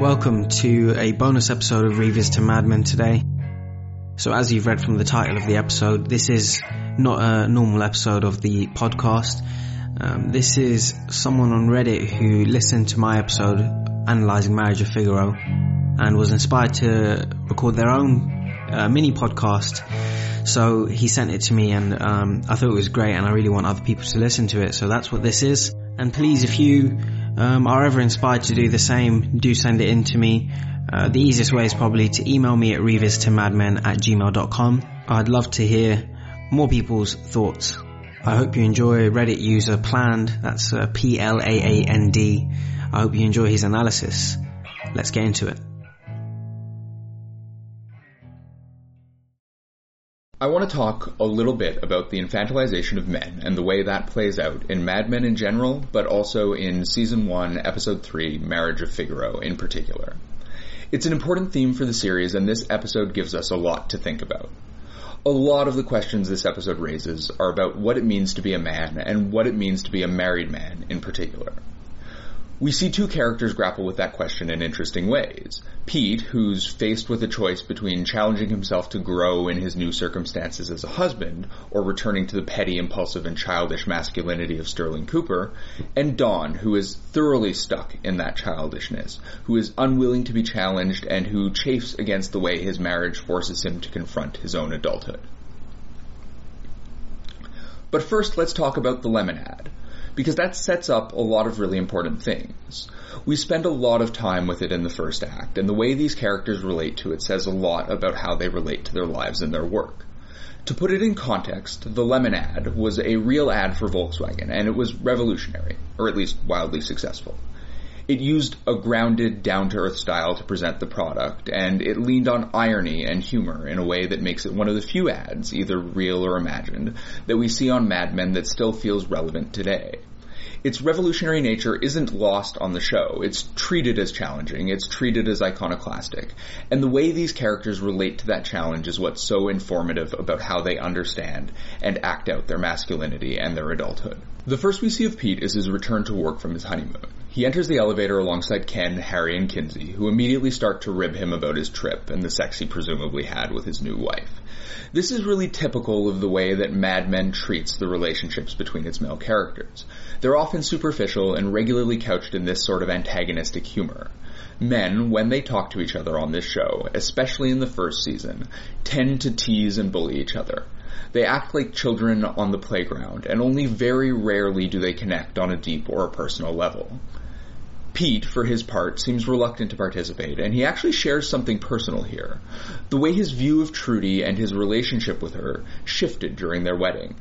Welcome to a bonus episode of Revisiting to Mad Men today. So as you've read from the title of the episode, this is not a normal episode of the podcast. Um, this is someone on Reddit who listened to my episode analyzing Marriage of Figaro and was inspired to record their own uh, mini podcast. So he sent it to me and um, I thought it was great and I really want other people to listen to it. So that's what this is. And please, if you um, are ever inspired to do the same, do send it in to me. Uh, the easiest way is probably to email me at revisitingmadmen at gmail.com. I'd love to hear more people's thoughts. I hope you enjoy Reddit user Plaand, that's uh, P-L-A-A-N-D. I hope you enjoy his analysis. Let's get into it. I want to talk a little bit about the infantilization of men and the way that plays out in Mad Men in general, but also in Season 1, Episode 3, Marriage of Figaro in particular. It's an important theme for the series, and this episode gives us a lot to think about. A lot of the questions this episode raises are about what it means to be a man and what it means to be a married man in particular. We see two characters grapple with that question in interesting ways. Pete, who's faced with a choice between challenging himself to grow in his new circumstances as a husband, or returning to the petty, impulsive, and childish masculinity of Sterling Cooper, and Don, who is thoroughly stuck in that childishness, who is unwilling to be challenged, and who chafes against the way his marriage forces him to confront his own adulthood. But first, let's talk about the lemon ad because that sets up a lot of really important things. We spend a lot of time with it in the first act, and the way these characters relate to it says a lot about how they relate to their lives and their work. To put it in context, the Lemon ad was a real ad for Volkswagen, and it was revolutionary, or at least wildly successful. It used a grounded, down-to-earth style to present the product, and it leaned on irony and humor in a way that makes it one of the few ads, either real or imagined, that we see on Mad Men that still feels relevant today its revolutionary nature isn't lost on the show. It's treated as challenging. It's treated as iconoclastic. And the way these characters relate to that challenge is what's so informative about how they understand and act out their masculinity and their adulthood. The first we see of Pete is his return to work from his honeymoon. He enters the elevator alongside Ken, Harry, and Kinsey, who immediately start to rib him about his trip and the sex he presumably had with his new wife. This is really typical of the way that Mad Men treats the relationships between its male characters. They're often superficial and regularly couched in this sort of antagonistic humor. Men, when they talk to each other on this show, especially in the first season, tend to tease and bully each other. They act like children on the playground, and only very rarely do they connect on a deep or a personal level. Pete, for his part, seems reluctant to participate, and he actually shares something personal here. The way his view of Trudy and his relationship with her shifted during their wedding.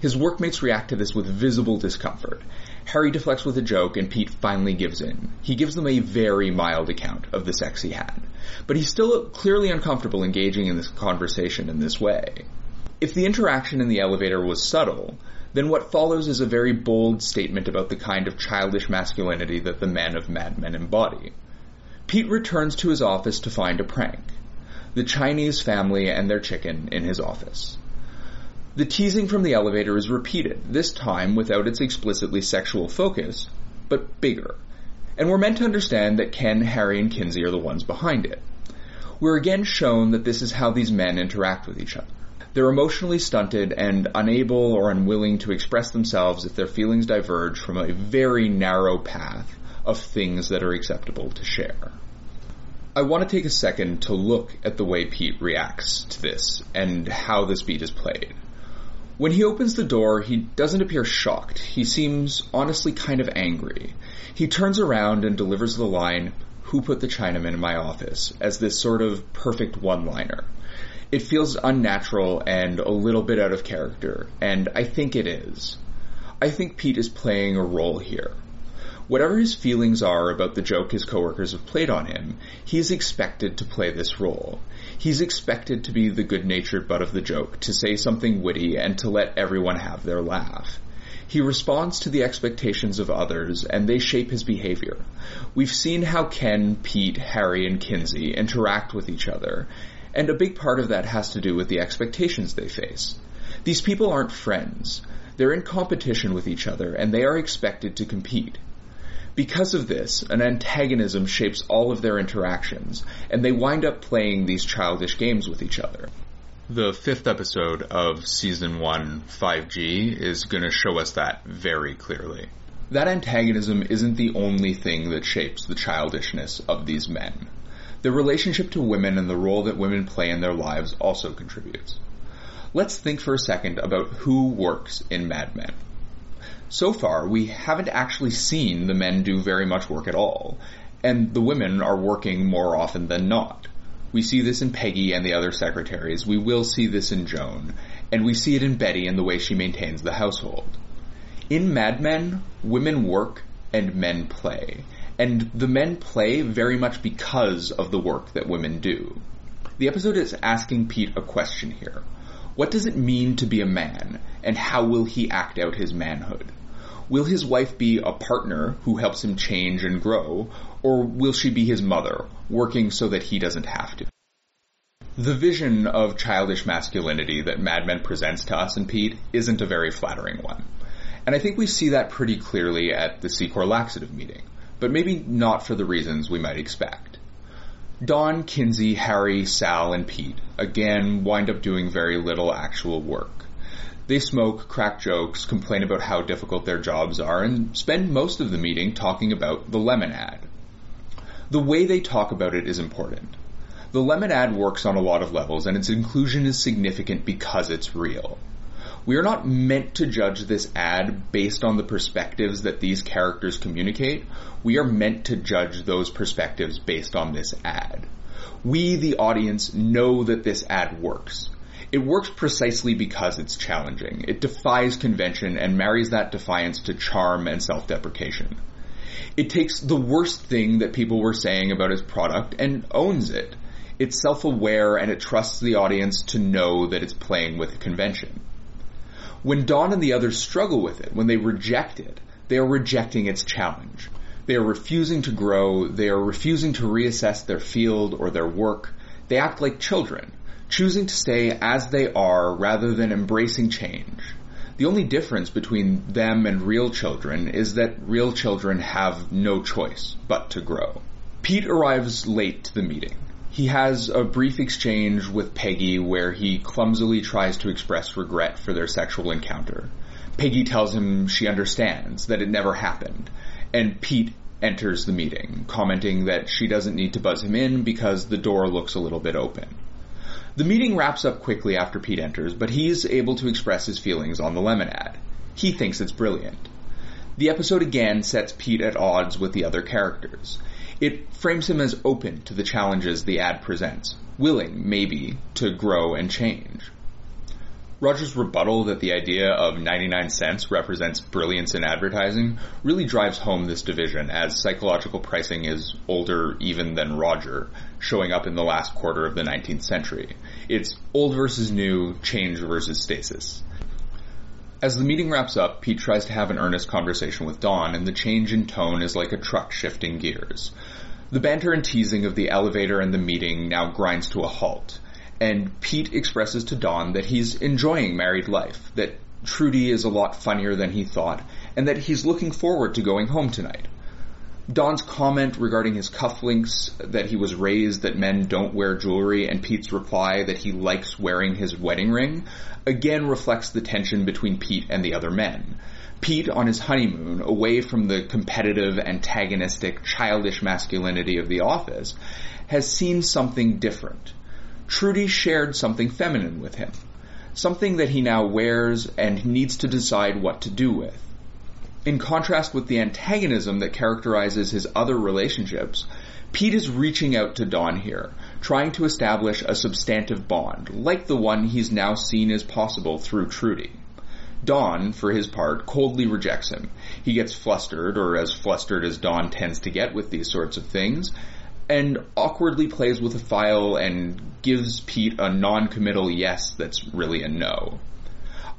His workmates react to this with visible discomfort. Harry deflects with a joke, and Pete finally gives in. He gives them a very mild account of the sex he had. But he's still clearly uncomfortable engaging in this conversation in this way. If the interaction in the elevator was subtle, then what follows is a very bold statement about the kind of childish masculinity that the men of Mad Men embody. Pete returns to his office to find a prank. The Chinese family and their chicken in his office. The teasing from the elevator is repeated, this time without its explicitly sexual focus, but bigger. And we're meant to understand that Ken, Harry, and Kinsey are the ones behind it. We're again shown that this is how these men interact with each other. They're emotionally stunted and unable or unwilling to express themselves if their feelings diverge from a very narrow path of things that are acceptable to share. I want to take a second to look at the way Pete reacts to this and how this beat is played. When he opens the door, he doesn't appear shocked. He seems honestly kind of angry. He turns around and delivers the line, Who put the Chinaman in my office? as this sort of perfect one liner it feels unnatural and a little bit out of character, and I think it is. I think Pete is playing a role here. Whatever his feelings are about the joke his coworkers have played on him, he is expected to play this role. He's expected to be the good-natured butt of the joke, to say something witty, and to let everyone have their laugh. He responds to the expectations of others, and they shape his behavior. We've seen how Ken, Pete, Harry, and Kinsey interact with each other, and a big part of that has to do with the expectations they face. These people aren't friends. They're in competition with each other and they are expected to compete. Because of this, an antagonism shapes all of their interactions, and they wind up playing these childish games with each other. The fifth episode of season 1, 5G, is going to show us that very clearly. That antagonism isn't the only thing that shapes the childishness of these men. Their relationship to women and the role that women play in their lives also contributes. Let's think for a second about who works in Mad Men. So far, we haven't actually seen the men do very much work at all, and the women are working more often than not. We see this in Peggy and the other secretaries, we will see this in Joan, and we see it in Betty and the way she maintains the household. In Mad Men, women work and men play, and the men play very much because of the work that women do. The episode is asking Pete a question here. What does it mean to be a man, and how will he act out his manhood? Will his wife be a partner who helps him change and grow, or will she be his mother, working so that he doesn't have to? The vision of childish masculinity that Mad Men presents to us and Pete isn't a very flattering one. And I think we see that pretty clearly at the Secor laxative meeting, but maybe not for the reasons we might expect. Don, Kinsey, Harry, Sal, and Pete again wind up doing very little actual work. They smoke, crack jokes, complain about how difficult their jobs are, and spend most of the meeting talking about the lemon ad. The way they talk about it is important. The lemon ad works on a lot of levels, and its inclusion is significant because it's real. We are not meant to judge this ad based on the perspectives that these characters communicate. We are meant to judge those perspectives based on this ad. We, the audience, know that this ad works. It works precisely because it's challenging. It defies convention and marries that defiance to charm and self-deprecation. It takes the worst thing that people were saying about its product and owns it. It's self-aware and it trusts the audience to know that it's playing with convention. When Don and the others struggle with it, when they reject it, they are rejecting its challenge. They are refusing to grow, they are refusing to reassess their field or their work. They act like children choosing to stay as they are rather than embracing change. The only difference between them and real children is that real children have no choice but to grow. Pete arrives late to the meeting. He has a brief exchange with Peggy where he clumsily tries to express regret for their sexual encounter. Peggy tells him she understands that it never happened, and Pete enters the meeting, commenting that she doesn't need to buzz him in because the door looks a little bit open. The meeting wraps up quickly after Pete enters, but he's able to express his feelings on the lemon ad. He thinks it's brilliant. The episode again sets Pete at odds with the other characters. It frames him as open to the challenges the ad presents, willing, maybe, to grow and change. Roger's rebuttal that the idea of 99 cents represents brilliance in advertising really drives home this division as psychological pricing is older even than Roger, showing up in the last quarter of the 19th century. It's old versus new, change versus stasis. As the meeting wraps up, Pete tries to have an earnest conversation with Don, and the change in tone is like a truck shifting gears. The banter and teasing of the elevator and the meeting now grinds to a halt and Pete expresses to Don that he's enjoying married life, that Trudy is a lot funnier than he thought, and that he's looking forward to going home tonight. Don's comment regarding his cufflinks, that he was raised that men don't wear jewelry, and Pete's reply that he likes wearing his wedding ring, again reflects the tension between Pete and the other men. Pete, on his honeymoon, away from the competitive, antagonistic, childish masculinity of the office, has seen something different. Trudy shared something feminine with him, something that he now wears and needs to decide what to do with. In contrast with the antagonism that characterizes his other relationships, Pete is reaching out to Don here, trying to establish a substantive bond, like the one he's now seen as possible through Trudy. Don, for his part, coldly rejects him. He gets flustered, or as flustered as Don tends to get with these sorts of things, and awkwardly plays with a file and gives Pete a non-committal yes that's really a no.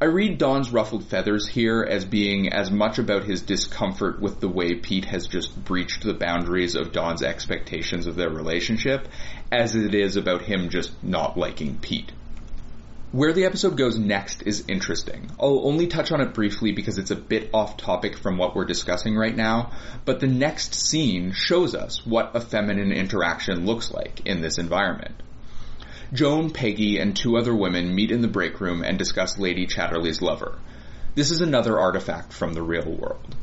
I read Don's ruffled feathers here as being as much about his discomfort with the way Pete has just breached the boundaries of Don's expectations of their relationship as it is about him just not liking Pete. Where the episode goes next is interesting. I'll only touch on it briefly because it's a bit off topic from what we're discussing right now, but the next scene shows us what a feminine interaction looks like in this environment. Joan, Peggy, and two other women meet in the break room and discuss Lady Chatterley's lover. This is another artifact from the real world.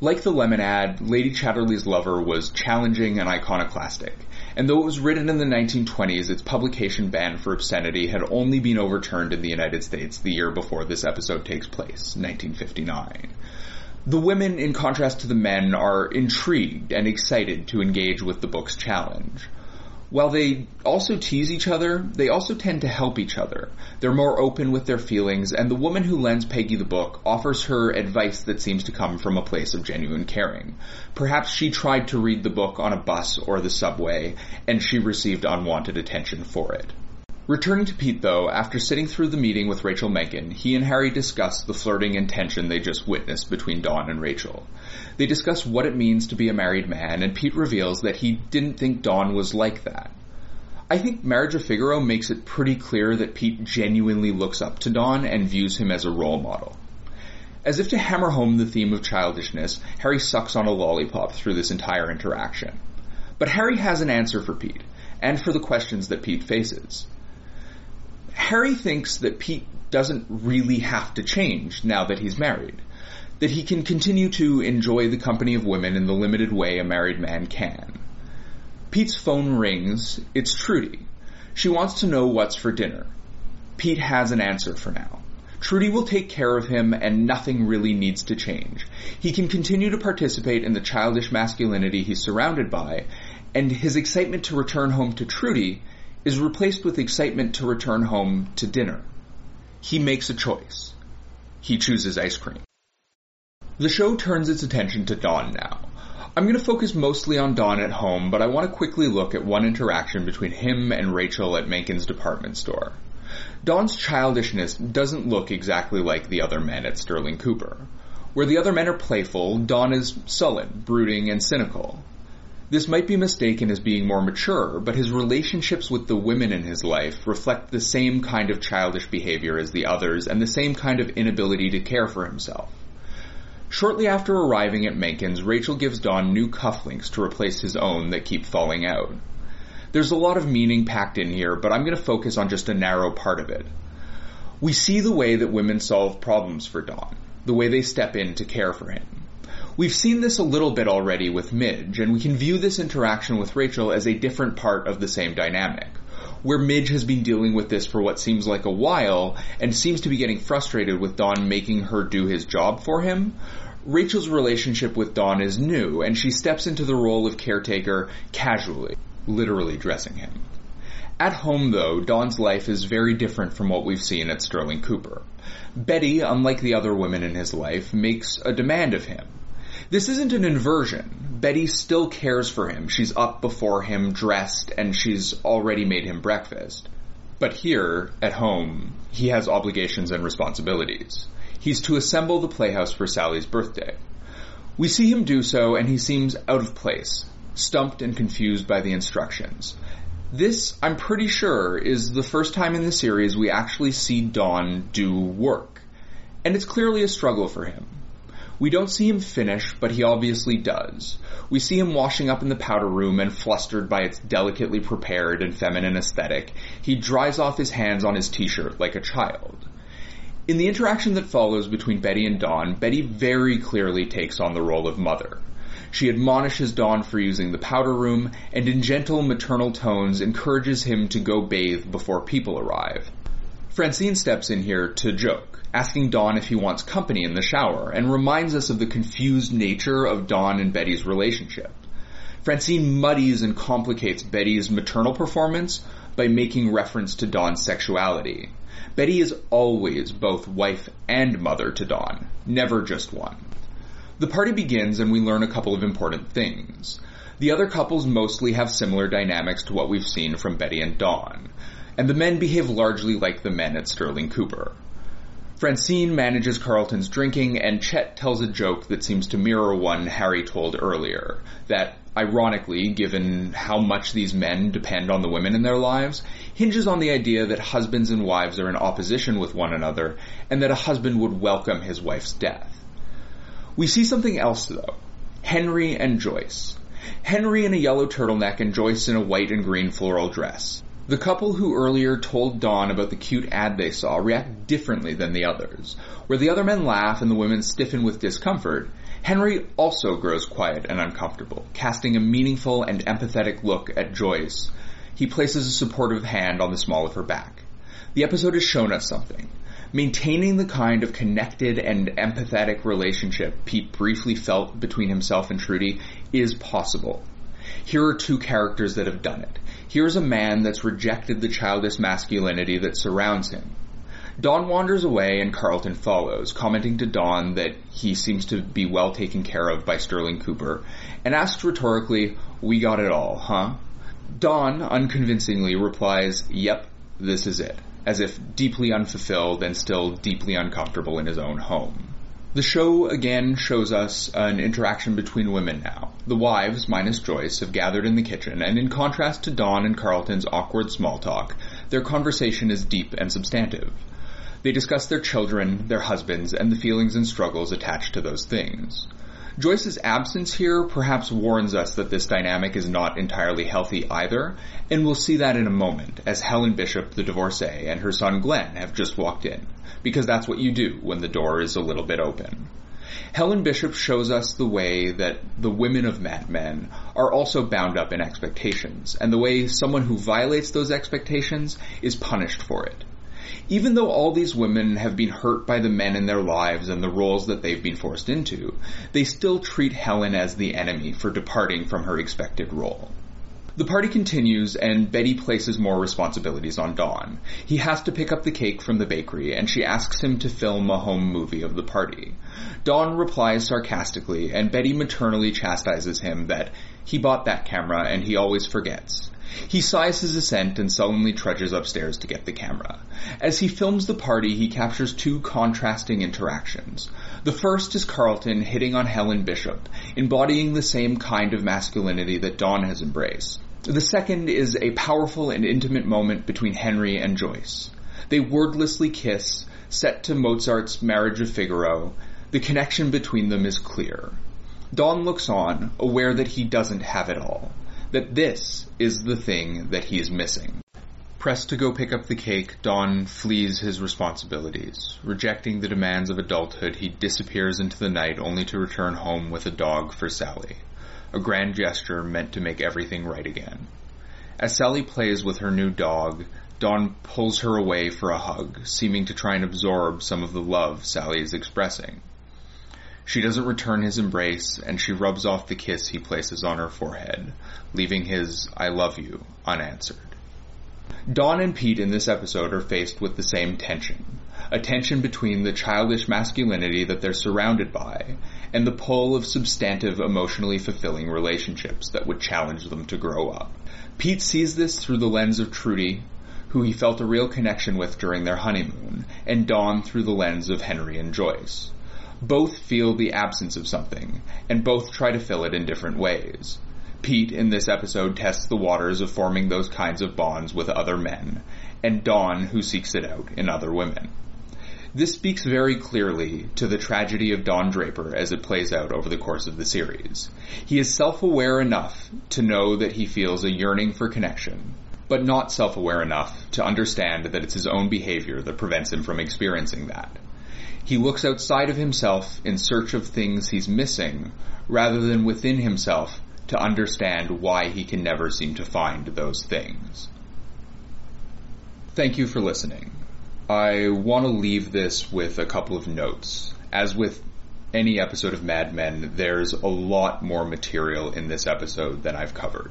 Like the Lemon ad, Lady Chatterley's lover was challenging and iconoclastic, and though it was written in the 1920s, its publication ban for obscenity had only been overturned in the United States the year before this episode takes place, 1959. The women, in contrast to the men, are intrigued and excited to engage with the book's challenge. While they also tease each other, they also tend to help each other. They're more open with their feelings, and the woman who lends Peggy the book offers her advice that seems to come from a place of genuine caring. Perhaps she tried to read the book on a bus or the subway, and she received unwanted attention for it. Returning to Pete though, after sitting through the meeting with Rachel Menken, he and Harry discuss the flirting and tension they just witnessed between Don and Rachel. They discuss what it means to be a married man, and Pete reveals that he didn't think Don was like that. I think Marriage of Figaro makes it pretty clear that Pete genuinely looks up to Don and views him as a role model. As if to hammer home the theme of childishness, Harry sucks on a lollipop through this entire interaction. But Harry has an answer for Pete, and for the questions that Pete faces. Harry thinks that Pete doesn't really have to change now that he's married. That he can continue to enjoy the company of women in the limited way a married man can. Pete's phone rings. It's Trudy. She wants to know what's for dinner. Pete has an answer for now. Trudy will take care of him and nothing really needs to change. He can continue to participate in the childish masculinity he's surrounded by, and his excitement to return home to Trudy is replaced with excitement to return home to dinner. He makes a choice. He chooses ice cream. The show turns its attention to Don now. I'm going to focus mostly on Don at home, but I want to quickly look at one interaction between him and Rachel at Menken's department store. Don's childishness doesn't look exactly like the other men at Sterling Cooper. Where the other men are playful, Don is sullen, brooding, and cynical. This might be mistaken as being more mature, but his relationships with the women in his life reflect the same kind of childish behavior as the others and the same kind of inability to care for himself. Shortly after arriving at Menken's, Rachel gives Don new cufflinks to replace his own that keep falling out. There's a lot of meaning packed in here, but I'm going to focus on just a narrow part of it. We see the way that women solve problems for Don, the way they step in to care for him. We've seen this a little bit already with Midge, and we can view this interaction with Rachel as a different part of the same dynamic. Where Midge has been dealing with this for what seems like a while, and seems to be getting frustrated with Don making her do his job for him, Rachel's relationship with Don is new, and she steps into the role of caretaker casually, literally dressing him. At home, though, Don's life is very different from what we've seen at Sterling Cooper. Betty, unlike the other women in his life, makes a demand of him. This isn't an inversion. Betty still cares for him. She's up before him, dressed, and she's already made him breakfast. But here, at home, he has obligations and responsibilities. He's to assemble the playhouse for Sally's birthday. We see him do so, and he seems out of place, stumped and confused by the instructions. This, I'm pretty sure, is the first time in the series we actually see Don do work. And it's clearly a struggle for him. We don't see him finish, but he obviously does. We see him washing up in the powder room and flustered by its delicately prepared and feminine aesthetic. He dries off his hands on his t-shirt like a child. In the interaction that follows between Betty and Don, Betty very clearly takes on the role of mother. She admonishes Don for using the powder room, and in gentle maternal tones encourages him to go bathe before people arrive. Francine steps in here to joke, asking Don if he wants company in the shower, and reminds us of the confused nature of Don and Betty's relationship. Francine muddies and complicates Betty's maternal performance by making reference to Don's sexuality. Betty is always both wife and mother to Don, never just one. The party begins and we learn a couple of important things. The other couples mostly have similar dynamics to what we've seen from Betty and Don and the men behave largely like the men at Sterling Cooper. Francine manages Carlton's drinking, and Chet tells a joke that seems to mirror one Harry told earlier. That, ironically, given how much these men depend on the women in their lives, hinges on the idea that husbands and wives are in opposition with one another, and that a husband would welcome his wife's death. We see something else, though. Henry and Joyce. Henry in a yellow turtleneck and Joyce in a white and green floral dress. The couple who earlier told Don about the cute ad they saw react differently than the others. Where the other men laugh and the women stiffen with discomfort, Henry also grows quiet and uncomfortable, casting a meaningful and empathetic look at Joyce. He places a supportive hand on the small of her back. The episode has shown us something. Maintaining the kind of connected and empathetic relationship Pete briefly felt between himself and Trudy is possible. Here are two characters that have done it. Here's a man that's rejected the childish masculinity that surrounds him. Don wanders away and Carlton follows, commenting to Don that he seems to be well taken care of by Sterling Cooper, and asks rhetorically, we got it all, huh? Don unconvincingly replies, yep, this is it, as if deeply unfulfilled and still deeply uncomfortable in his own home. The show again shows us an interaction between women now. The wives, minus Joyce, have gathered in the kitchen, and in contrast to Don and Carlton's awkward small talk, their conversation is deep and substantive. They discuss their children, their husbands, and the feelings and struggles attached to those things. Joyce's absence here perhaps warns us that this dynamic is not entirely healthy either, and we'll see that in a moment as Helen Bishop, the divorcee, and her son Glenn have just walked in because that's what you do when the door is a little bit open. Helen Bishop shows us the way that the women of Mad Men are also bound up in expectations, and the way someone who violates those expectations is punished for it. Even though all these women have been hurt by the men in their lives and the roles that they've been forced into, they still treat Helen as the enemy for departing from her expected role. The party continues, and Betty places more responsibilities on Don. He has to pick up the cake from the bakery, and she asks him to film a home movie of the party. Don replies sarcastically, and Betty maternally chastises him that he bought that camera and he always forgets. He sighs his assent and sullenly trudges upstairs to get the camera. As he films the party, he captures two contrasting interactions. The first is Carlton hitting on Helen Bishop, embodying the same kind of masculinity that Don has embraced. The second is a powerful and intimate moment between Henry and Joyce. They wordlessly kiss, set to Mozart's Marriage of Figaro. The connection between them is clear. Don looks on, aware that he doesn't have it all. That this is the thing that he is missing. Pressed to go pick up the cake, Don flees his responsibilities. Rejecting the demands of adulthood, he disappears into the night only to return home with a dog for Sally a grand gesture meant to make everything right again. As Sally plays with her new dog, Don pulls her away for a hug, seeming to try and absorb some of the love Sally is expressing. She doesn't return his embrace, and she rubs off the kiss he places on her forehead, leaving his I love you unanswered. Don and Pete in this episode are faced with the same tension. A tension between the childish masculinity that they're surrounded by and the pull of substantive, emotionally fulfilling relationships that would challenge them to grow up. Pete sees this through the lens of Trudy, who he felt a real connection with during their honeymoon, and Don through the lens of Henry and Joyce. Both feel the absence of something, and both try to fill it in different ways. Pete, in this episode, tests the waters of forming those kinds of bonds with other men, and Don, who seeks it out in other women. This speaks very clearly to the tragedy of Don Draper as it plays out over the course of the series. He is self-aware enough to know that he feels a yearning for connection, but not self-aware enough to understand that it's his own behavior that prevents him from experiencing that. He looks outside of himself in search of things he's missing, rather than within himself to understand why he can never seem to find those things. Thank you for listening. I want to leave this with a couple of notes. As with any episode of Mad Men, there's a lot more material in this episode than I've covered.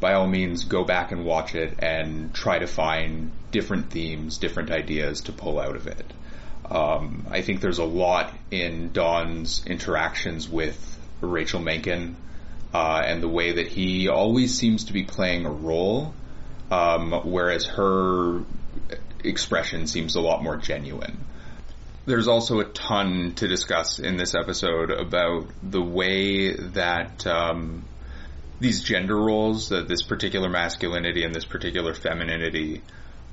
By all means, go back and watch it and try to find different themes, different ideas to pull out of it. Um, I think there's a lot in Don's interactions with Rachel Menken uh, and the way that he always seems to be playing a role, um, whereas her expression seems a lot more genuine. there's also a ton to discuss in this episode about the way that um, these gender roles, that this particular masculinity and this particular femininity,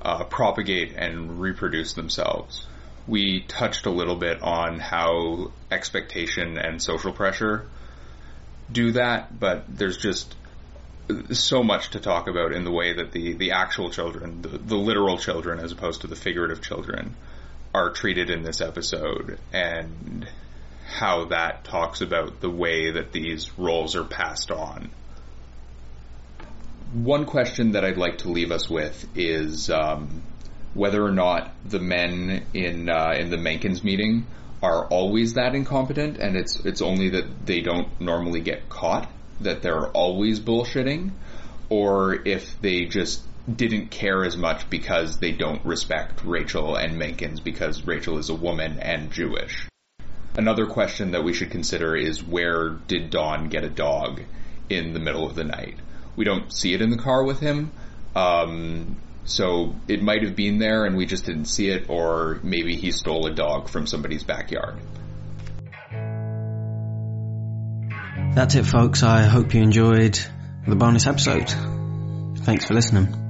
uh, propagate and reproduce themselves. We touched a little bit on how expectation and social pressure do that, but there's just so much to talk about in the way that the, the actual children, the, the literal children as opposed to the figurative children, are treated in this episode and how that talks about the way that these roles are passed on. One question that I'd like to leave us with is um, whether or not the men in uh, in the Menken's meeting are always that incompetent, and it's it's only that they don't normally get caught, that they're always bullshitting, or if they just didn't care as much because they don't respect Rachel and Menken's because Rachel is a woman and Jewish. Another question that we should consider is where did Don get a dog in the middle of the night? We don't see it in the car with him, um, so it might have been there and we just didn't see it, or maybe he stole a dog from somebody's backyard. That's it, folks. I hope you enjoyed the bonus episode. Thanks for listening.